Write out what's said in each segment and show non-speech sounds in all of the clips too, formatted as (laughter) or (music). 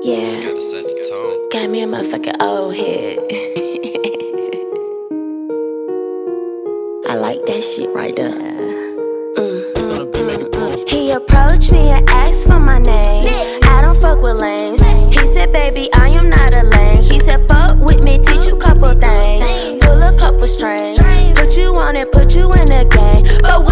Yeah. Gotta set the tone. Got me a motherfucking old head. (laughs) I like that shit right there. Mm. He approached me and asked for my name. I don't fuck with lames. He said, baby, I am not a lame. He said, fuck with me, teach you couple things. Pull a couple strings. Put you on it, put you in the game. But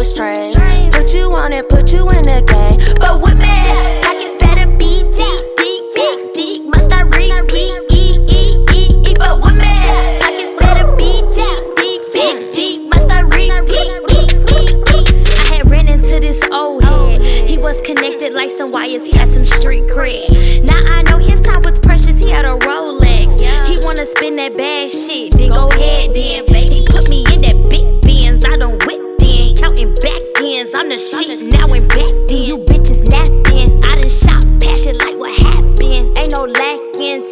couple strings. Put you on it, put you in the game. But with me, pockets better be deep, deep, deep, deep. Must I repeat? E, e, e, e. But with me, pockets better be deep, deep, deep, deep. Must I repeat? E, e, e. I had ran into this old head. He was connected like some wires. He had some street cred. Now I know his time was precious. He had a Rolex.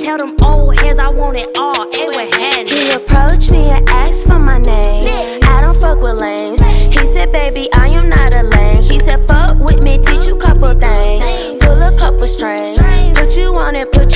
Tell them old heads I want it all. It would hand He approached me and asked for my name. I don't fuck with lames. He said, baby, I am not a lame. He said, fuck with me, teach you couple things. Pull a couple strings. Put you on it, put